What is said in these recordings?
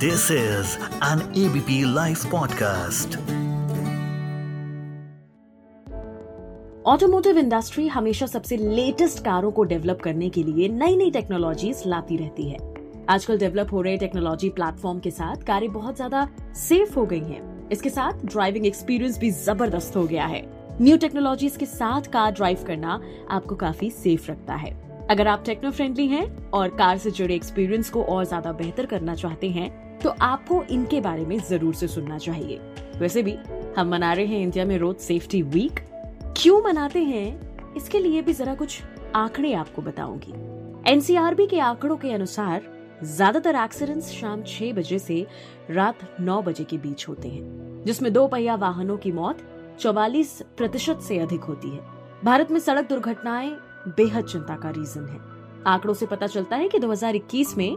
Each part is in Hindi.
This is an ABP Life podcast. Automotive industry हमेशा सबसे लेटेस्ट कारों को डेवलप करने के लिए नई नई टेक्नोलॉजीज़ लाती रहती है आजकल डेवलप हो रहे टेक्नोलॉजी प्लेटफॉर्म के साथ कारें बहुत ज़्यादा सेफ़ हो गई हैं। इसके साथ ड्राइविंग एक्सपीरियंस भी ज़बरदस्त हो गया है न्यू टेक्नोलॉजीज़ के साथ कार ड्राइव करना आपको काफ़ी सेफ़ रखता है अगर आप टेक्नो फ्रेंडली हैं और कार से जुड़े एक्सपीरियंस को और ज़्यादा बेहतर करना चाहते हैं तो आपको इनके बारे में ज़रूर से सुनना चाहिए। वैसे भी, हम मना रहे हैं इंडिया में रोड सेफ्टी वीक। क्यों मनाते हैं? इसके लिए भी जरा कुछ आंकड़े आपको बताऊँगी। एनसीआरबी के आंकड़ों के अनुसार, ज़्यादातर एक्सीडेंट्स शाम छह बजे से रात नौ बजे के बीच होते हैं, जिसमें दो पहिया वाहनों की मौत चौवालीस प्रतिशत से अधिक होती है। भारत में सड़क दुर्घटनाएँ बेहद चिंता का रीजन है। आंकड़ों से पता चलता है कि 2021 में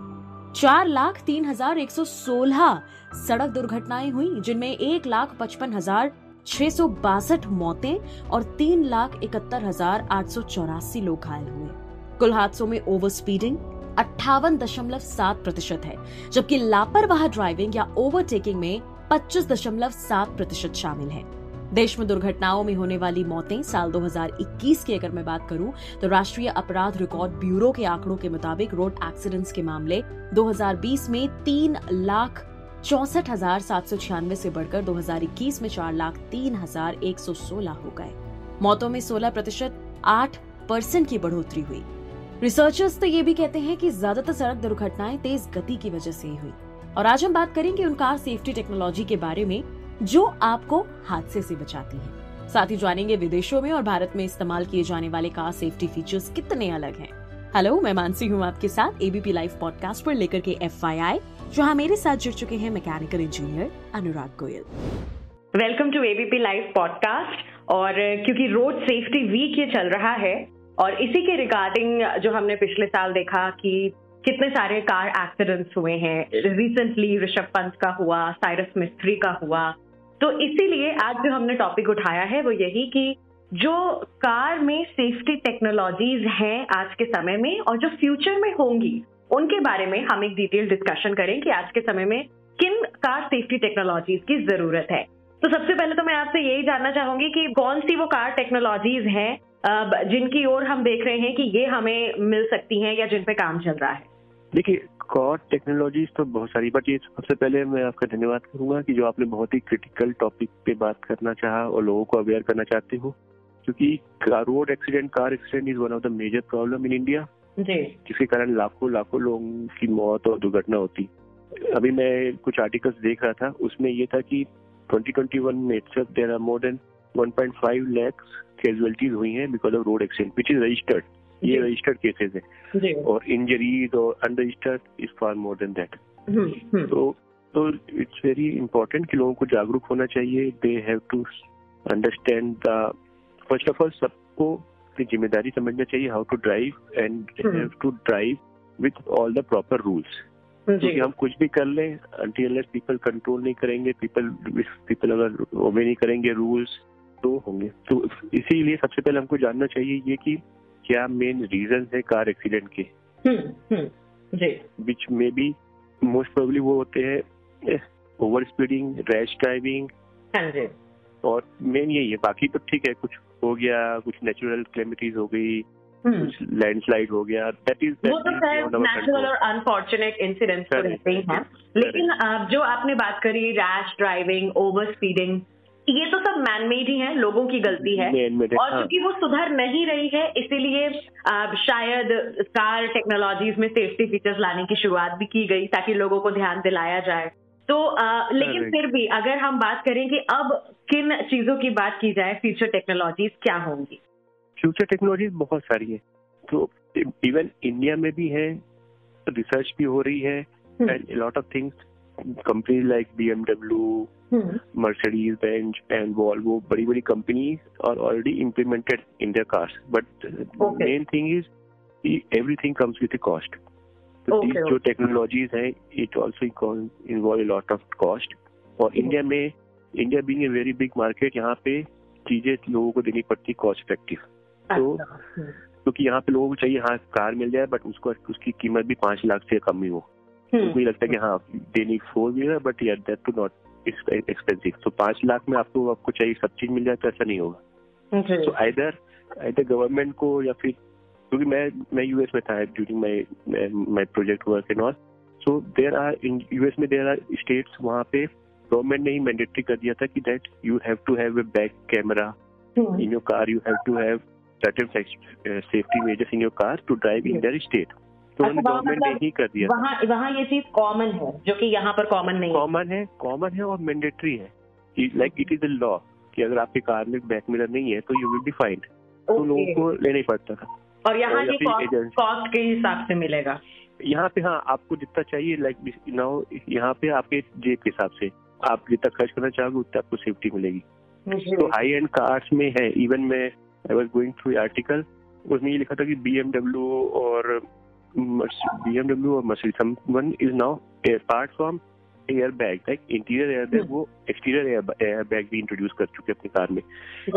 चार लाख तीन हज़ार एक सौ सोलह सड़क दुर्घटनाएँ हुई, जिनमें एक लाख पचपन हज़ार छह सौ बासठ मौतें और तीन लाख इकहत्तर हज़ार आठ सौ चौरासी लोग घायल हुए। कुल हादसों में ओवर स्पीडिंग अट्ठावन दशमलव सात प्रतिशत है, जबकि लापरवाह ड्राइविंग या ओवरटेकिंग में पच्चीस दशमलव सात प्रतिशत शामिल है। देश में दुर्घटनाओं में होने वाली मौतें साल 2021 की अगर मैं बात करूँ तो राष्ट्रीय अपराध रिकॉर्ड ब्यूरो के आंकड़ों के मुताबिक रोड एक्सीडेंट्स के मामले 2020 में तीन लाख चौसठ हज़ार सात सौ छियानवे से बढ़कर 2021 में चार लाख तीन हज़ार एक सौ सोलह हो गए। मौतों में 16 प्रतिशत आठ परसेंट की बढ़ोतरी हुई। रिसर्चर्स तो ये भी कहते हैं कि ज़्यादातर सड़क दुर्घटनाएँ तेज गति की वजह से ही हुई। और आज हम बात करेंगे उन कार सेफ्टी टेक्नोलॉजी के बारे में जो आपको हादसे से बचाती है। साथ ही जानेंगे विदेशों में और भारत में इस्तेमाल किए जाने वाले कार सेफ्टी फीचर्स कितने अलग हैं। हेलो मैं मानसी हूँ आपके साथ एबीपी लाइव पॉडकास्ट पर लेकर के एफ़ आई जहाँ मेरे साथ जुड़ चुके हैं mechanical engineer Anurag Goyal. Welcome to ABP live podcast और क्योंकि रोड सेफ्टी वीक ये चल रहा है और इसी के रिगार्डिंग जो हमने पिछले साल देखा कि कितने सारे कार एक्सीडेंट्स हुए हैं। रिसेंटली ऋषभ पंत का हुआ साइरस मिस्त्री का हुआ तो इसीलिए आज जो हमने टॉपिक उठाया है वो यही कि जो कार में सेफ्टी टेक्नोलॉजीज़ हैं आज के समय में और जो फ्यूचर में होंगी, उनके बारे में हम एक डिटेल डिस्कशन करें कि आज के समय में किन कार सेफ्टी टेक्नोलॉजीज़ की ज़रूरत है। तो सबसे पहले तो मैं आपसे यही जानना चाहूँगी कि कौन सी वो कार टेक्नोलॉजीज़ हैं जिनकी ओर हम देख रहे हैं कि ये हमें मिल सकती हैं या जिन पे काम चल रहा है। देखिए कॉर टेक्नोलॉजीज़ तो बहुत सारी बट ये सबसे पहले मैं आपका धन्यवाद करूँगा कि जो आपने बहुत ही क्रिटिकल टॉपिक पे बात करना चाहा और लोगों को अवेयर करना चाहते हो क्योंकि road accident car accident is one of the major problem in India जिसके कारण लाखों लाखों लोगों की मौत और दुर्घटना होती। अभी मैं कुछ आर्टिकल्स देख रहा था उसमें ये था कि 2021 में itself there are more than 1.5 lakh casualties हुई हैं because of road accident which is registered ये रजिस्टर्ड केसेस है। और इंजरीज और unregistered is far more than that तो तो इट्स वेरी इंपॉर्टेंट कि लोगों को जागरूक होना चाहिए। They have to understand the first of all सबको अपनी ज़िम्मेदारी समझना चाहिए how to drive and have to drive with all the proper rules क्योंकि हम कुछ भी कर लें अनटिल पीपल कंट्रोल नहीं करेंगे पीपल पीपल अगर ओबे नहीं करेंगे रूल्स तो होंगे। तो इसीलिए सबसे पहले हमको जानना चाहिए ये कि क्या मेन रीजन है कार एक्सीडेंट के? Which may be most probably वो होते हैं ओवर स्पीडिंग रैश ड्राइविंग और मेन यही है बाकी तो ठीक है कुछ हो गया कुछ नेचुरल क्लेमिटीज हो गई हम्म। कुछ लैंडस्लाइड हो गया दैट इज़ वो तो नेचुरल और अनफॉर्चुनेट इंसिडेंट्स तो रहते ही हैं। लेकिन जो आपने बात करी रैश ड्राइविंग ओवर स्पीडिंग ये तो सब मैनमेड ही है लोगों की गलती है। और हाँ। क्योंकि वो सुधर नहीं रही है इसीलिए शायद कार टेक्नोलॉजीज़ में सेफ्टी फीचर्स लाने की शुरुआत भी की गई ताकि लोगों को ध्यान दिलाया जाए। तो आ, लेकिन फिर भी अगर हम बात करें कि अब किन चीज़ों की बात की जाए फ्यूचर टेक्नोलॉजीज़ क्या होंगी? फ्यूचर टेक्नोलॉजीज़ बहुत सारी है। तो इवन इंडिया में भी है रिसर्च भी हो रही है and lot of things companies like BMW Mercedes Benz and Volvo बड़ी बड़ी companies are already implemented in the cars but main thing is everything comes with cost जो टेक्नोलॉजीज़ है it also involve a lot of cost और hmm. इंडिया में India being a very big market यहाँ पे चीज़ें लोगों को देनी पड़ती कॉस्ट अच्छा, इफ़ेक्टिव तो hmm. क्योंकि यहाँ पे लोगों को चाहिए हाँ कार मिल जाए बट उसको उसकी कीमत भी पाँच लाख से कम ही हो। उनको ये लगता है कि हाँ they need four wheeler but यार दैट टू नॉट एक्सपेंसिव तो पाँच लाख में आपको आपको चाहिए सब चीज़ मिल जाए तो ऐसा नहीं होगा। तो आइदर आइदर गवर्नमेंट को या फिर क्योंकि मैं मैं यूएस में था during my my project work and all so there are in US में देर आर स्टेट्स वहाँ पे गवर्नमेंट ने ही मैंडेटरी कर दिया था कि that you have to have a back camera in your car you have to to have certain fac- uh, safety measures in your car to drive in their state तो अच्छा, गवर्नमेंट ने मतलब ही कर दिया वहाँ वहाँ ये चीज़ कॉमन है जो कि यहाँ पर कॉमन नहीं है। कॉमन है कॉमन है और मैंडेटरी है। Like it is a law कि अगर आपके कार में बैक मिरर नहीं है तो यू विल बी फाइंड तो लोगों को लेना ही पड़ता था। और यहाँ ये कॉस्ट के हिसाब से मिलेगा। यहाँ पे हाँ आपको जितना चाहिए लाइक नाउ यहाँ पे आपके जेब के हिसाब से। आप जितना खर्च करना चाहोगे उतना आपको सेफ्टी मिलेगी। तो हाई एंड कार्स में है। इवन मैं I was going through article उसमें ये लिखा था कि बीएमडब्ल्यू और बीएमडब्ल्यू और Mercedes someone is now part from airbag like interior airbag वो एक्सटीरियर एयर बैग भी इंट्रोड्यूस कर चुके हैं अपनी कार में।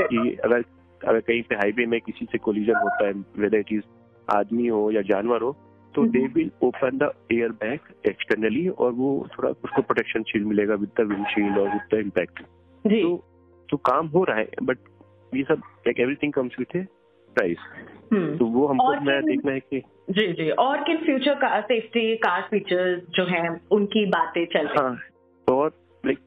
कि अगर अगर कहीं पे हाईवे में किसी से कोलिजन होता है वेदर इट इज़ आदमी हो या जानवर हो तो। They will open the airbag externally और वो थोड़ा उसको प्रोटेक्शन शील्ड मिलेगा विद द विंडशील्ड और विद द इम्पैक्ट तो तो काम हो रहा है बट ये सब like everything comes with a price hmm, तो वो हमको मैं देखना है कि जी जी। और किन फ्यूचर का सेफ्टी कार फीचर्स जो हैं उनकी बातें चल रही हाँ? और लाइक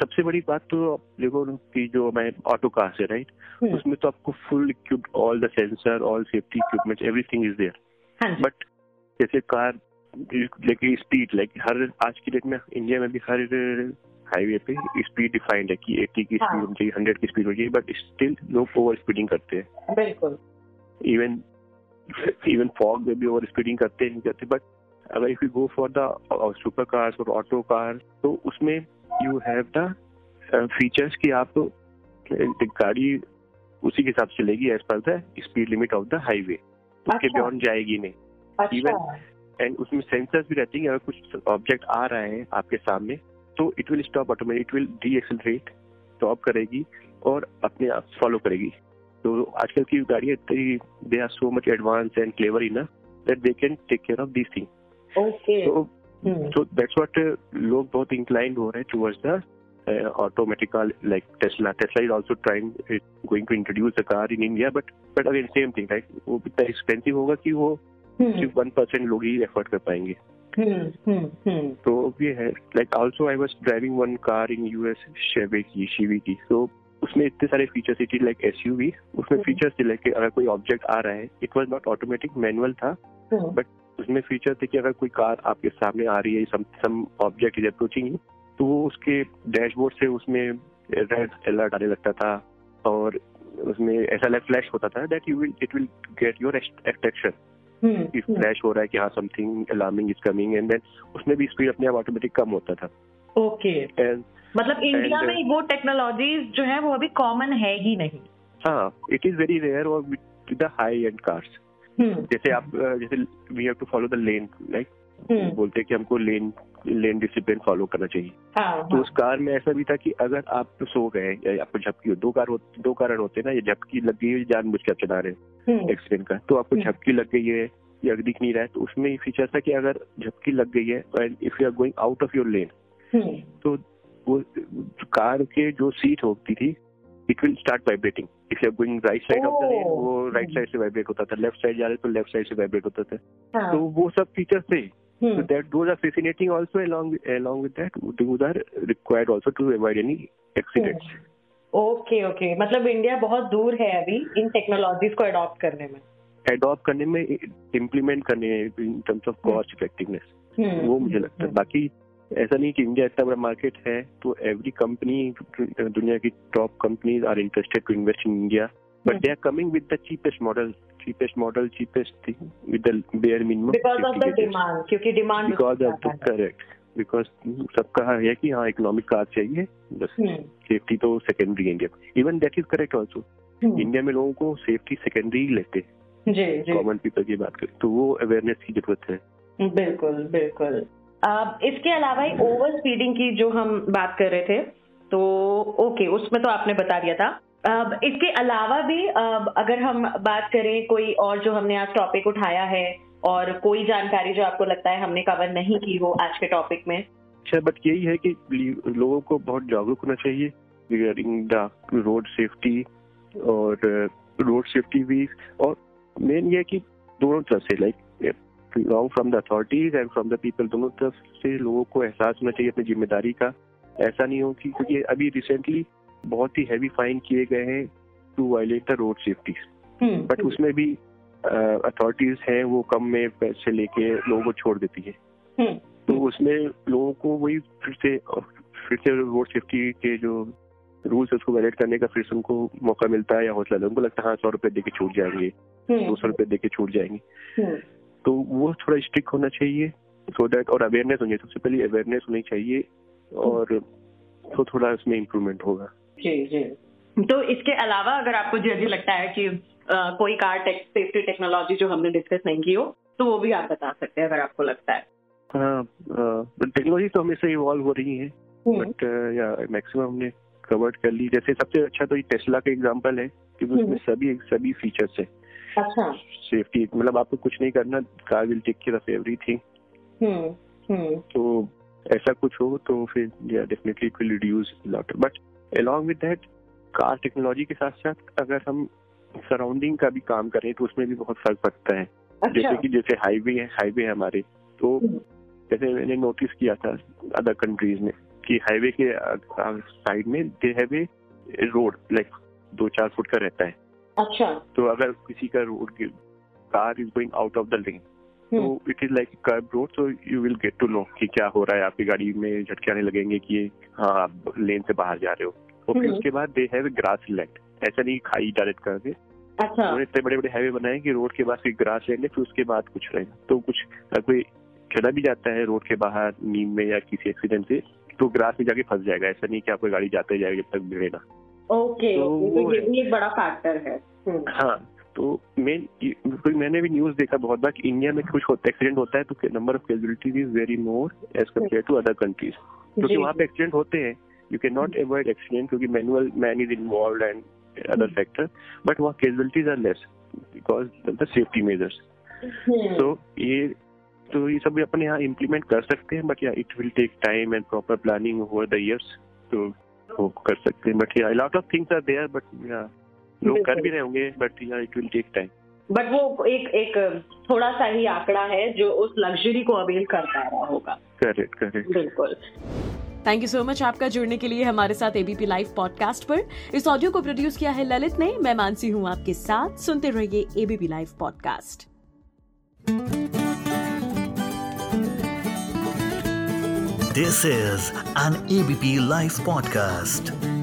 सबसे बड़ी बात तो देखो कि जो मैं ऑटो कार से राइट हम्म, उसमें तो आपको full equipped all the sensor all safety equipment everything is there but जैसे कार लेकिन स्पीड लाइक हर आज की डेट में इंडिया में भी हर हाईवे पे स्पीड डिफाइंड है कि 80 की हाँ। स्पीड होनी चाहिए 100 की स्पीड होनी चाहिए बट स्टिल लोग ओवर स्पीडिंग करते हैं। बिल्कुल। इवन इवन फॉग में भी ओवर स्पीडिंग करते हैं, नहीं करते बट अगर if you go for the super cars और ऑटो कार तो उसमें यू हैव द फीचर्स कि आप uh, गाड़ी उसी के हिसाब से चलेगी as per the speed limit of the highway उसके अच्छा। बियॉन्ड जाएगी नहीं। अच्छा। Even- एंड उसमें सेंसर्स भी रहते हैं अगर कुछ ऑब्जेक्ट आ रहा है आपके सामने तो it will stop automatic it will decelerate stop करेगी और अपने आप फॉलो करेगी। तो आजकल की गाड़ियाँ इतनी they are so much advance and clever enough that they can take care of this thing तो hmm, so that's what uh, लोग बहुत inclined हो रहे हैं towards the uh, automatic car like Tesla. Tesla is also trying uh, going to introduce a car in India, but but again same thing, right? वो इतना expensive होगा कि वो हम्म, सिर्फ़ वन परसेंट लोग ही एफर्ट कर पाएँगे। हम्म, हम्म, हम्म, तो ये है like also I was driving one car in US शेवे की शिवी की. तो उसमें इतने सारे फीचर्स थी लाइक एसयूवी उसमें। फीचर्स थे लाइक अगर कोई ऑब्जेक्ट आ रहा है it was not automatic manual था. बट उसमें फीचर थे कि अगर कोई कार आपके सामने आ रही है some object is approaching you तो वो उसके डैशबोर्ड से उसमें रेड अलर्ट आने लगता था. और उसमें ऐसा लाइक फ्लैश होता था that you will it will get your hmm, कि फ्लैश हो रहा है कि हाँ something alarming is coming and then उसमें भी स्पीड अपने आप ऑटोमेटिक कम होता था। ओके एंड मतलब इंडिया And- में वो टेक्नोलॉजीज़ जो है वो अभी कॉमन है ही नहीं। हाँ इट इज़ वेरी रेयर और the high end cars hmm, जैसे आप जैसे we have to follow the lane like hmm, बोलते हैं कि हमको लेन लेन डिसिप्लिन फॉलो करना चाहिए। हाँ, तो हाँ, उस कार में ऐसा भी था कि अगर आप सो गए या आपको झपकी हो दो कार हो, दो कारण होते हैं ना ये झपकी लग गई है जानबूझ के आप चला रहे हैं। हम्म, एक्सीडेंट का। तो आपको हम्म। झपकी लग गई है या दिख नहीं रहा है तो उसमें ये फीचर था कि अगर झपकी लग गई है and if you are going out of your lane hmm, तो वो कार के जो सीट होती थी it will start vibrating if you are going right side of the lane. वो राइट साइड से वाइब्रेट होता था लेफ़्ट साइड जा रहे तो लेफ़्ट साइड से वाइब्रेट होता था। हाँ, तो वो सब फीचर्स थे। हम्म, So that those are fascinating also along along with that those are required also to avoid any accidents. Okay okay मतलब इंडिया बहुत दूर है अभी इन टेक्नोलॉजीज़ को अडॉप्ट करने में। अडॉप्ट करने में इम्प्लीमेंट करने in terms of cost effectiveness hmm, वो मुझे लगता है। बाकी ऐसा नहीं कि इंडिया इतना बड़ा मार्केट है तो एवरी कंपनी दुनिया की top companies are interested to invest in India but. They are coming with the cheapest model cheapest model cheapest thing with the bare minimum because of the demand क्योंकि demand because of the correct because सबका है कि हाँ इकोनॉमिक कार चाहिए बस हम्म, सेफ्टी तो सेकेंडरी है इंडिया में even that is correct also India में लोगों को सेफ्टी सेकेंडरी लेते हैं। कॉमन पीपल की बात करें तो वो अवेयरनेस की ज़रूरत है। बिल्कुल बिल्कुल। अब इसके अलावा ओवर स्पीडिंग की जो हम बात कर रहे थे तो ओके उसमें तो आपने बता दिया था। अब इसके अलावा भी अगर हम बात करें कोई और जो हमने आज टॉपिक उठाया है और कोई जानकारी जो आपको लगता है हमने कवर नहीं की हो आज के टॉपिक में? अच्छा बट यही है कि लोगों को बहुत जागरूक होना चाहिए रिगार्डिंग द रोड सेफ्टी और रोड सेफ्टी भी। और मेन ये कि दोनों तरफ़ से like belong from the authorities and from the people दोनों तरफ़ से लोगों को एहसास होना चाहिए अपनी ज़िम्मेदारी का। ऐसा नहीं हो कि क्योंकि अभी रिसेंटली बहुत ही हैवी फाइन किए गए हैं to violate the road safety but उसमें भी अथॉरिटीज हैं वो कम में पैसे लेके लोगों को छोड़ देती है। हम्म। तो उसमें लोगों को वही फिर से फिर से रोड सेफ्टी के जो रूल्स है उसको वायलेट करने का फिर से उनको मौका मिलता है या हौसला उनको लगता है हाँ सौ रुपए दे के छूट जाएँगे हम्म। दो सौ रुपए दे के छूट जाएँगे। तो वो थोड़ा स्ट्रिक्ट होना चाहिए सो दैट और अवेयरनेस होनी सबसे पहले अवेयरनेस होनी चाहिए और तो थोड़ा इसमें इम्प्रूवमेंट होगा। जी जी। तो इसके अलावा अगर आपको जल्दी लगता है कि कोई कार टेक, सेफ्टी टेक्नोलॉजी जो हमने डिस्कस नहीं की हो तो वो भी आप बता सकते हैं अगर आपको लगता है। हाँ टेक्नोलॉजी तो हमेशा इवॉल्व हो रही है। बट या मैक्सिमम हमने कवर्ड कर ली। जैसे सबसे अच्छा तो ये टेस्ला का एग्जांपल है क्योंकि उसमें सभी सभी फीचर्स है। अच्छा। सेफ्टी मतलब आपको कुछ नहीं करना car will take care of everything तो ऐसा कुछ हो तो फिर या definitely it will reduce lot but along with that car technology के साथ साथ अगर हम सराउंडिंग का भी काम करें तो उसमें भी बहुत फ़र्क पड़ता है। अच्छा। जैसे कि जैसे हाईवे है हाईवे है हमारे तो जैसे मैंने नोटिस किया था अदर कंट्रीज़ में कि हाईवे के साइड में they have a road like दो चार फुट का रहता है। अच्छा। तो अगर किसी का road car is going out of the lane तो it is like curb road so you will get to know कि क्या हो रहा है आपकी गाड़ी में झटके आने लगेंगे कि हाँ आप लेन से बाहर जा रहे हो। और फिर उसके बाद दे हैव ग्रास लैंड ऐसा नहीं खाई डायरेक्ट करके अच्छा। उन्होंने इतने बड़े बड़े हाईवे बनाए कि रोड के बाद फिर ग्रास है फिर उसके बाद कुछ रहेगा तो कुछ कोई चला भी जाता है रोड के बाहर नींद में या किसी एक्सीडेंट से तो ग्रास में जाके फंस जाएगा। ऐसा नहीं कि आपको गाड़ी जाते जाएगी जब तक गिरेगा ओके तो ओके तो ये भी एक बड़ा फैक्टर है। हम्म, हाँ तो मेन मैंने भी न्यूज़ देखा बहुत बार कि इंडिया में कुछ होता एक्सीडेंट होता है तो number of casualties is very more as compare to other countries क्योंकि वहाँ पे एक्सीडेंट होते हैं। You can not avoid accident क्योंकि manual man is involve and other factor but वहाँ casualties are less because the safety measures hmm, तो ये तो ये सब अपन यहाँ इम्प्लीमेंट कर सकते हैं but yeah it will take time and proper planning over the years तो वो कर सकते हैं. But yeah lot of things are there but yeah लोग कर भी रहे होंगे but yeah it will take time but वो एक एक थोड़ा सा ही आंकड़ा है जो उस लग्जरी को अवेल कर पा रहा होगा। करेक्ट करेक्ट बिल्कुल। थैंक यू सो मच आपका जुड़ने के लिए हमारे साथ एबीपी लाइव पॉडकास्ट पर। इस ऑडियो को प्रोड्यूस किया है ललित ने। मैं मानसी हूँ आपके साथ। सुनते रहिए ABP live podcast this is an ABP live podcast.